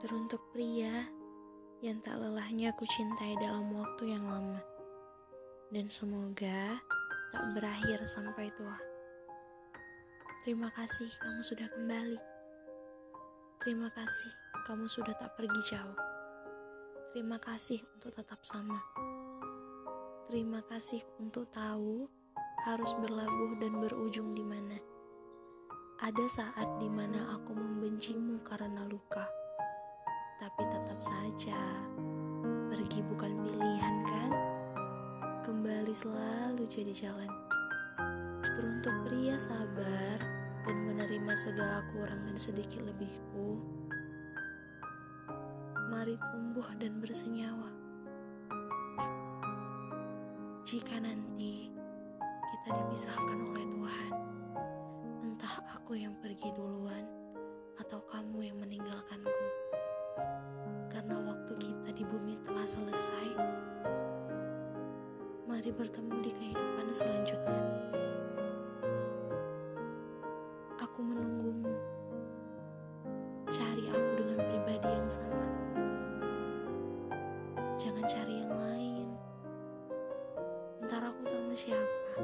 Teruntuk pria yang tak lelahnya aku cintai dalam waktu yang lama. Dan semoga tak berakhir sampai tua. Terima kasih kamu sudah kembali. Terima kasih kamu sudah tak pergi jauh. Terima kasih untuk tetap sama. Terima kasih untuk tahu harus berlabuh dan berujung di mana. Ada saat di mana aku membencimu saja pergi bukan pilihan kan? Kembali selalu jadi jalan. Teruntuk pria sabar dan menerima segala kurang dan sedikit lebihku. Mari tumbuh dan bersenyawa. Jika nanti kita dipisahkan oleh Tuhan, entah aku yang pergi duluan atau kamu yang meninggalkanku selesai, mari bertemu di kehidupan selanjutnya. Aku menunggumu. Cari aku dengan pribadi yang sama. Jangan cari yang lain. Ntar aku sama siapa?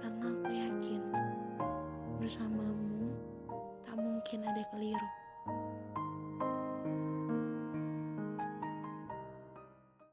Karena aku yakin bersamamu tak mungkin ada keliru.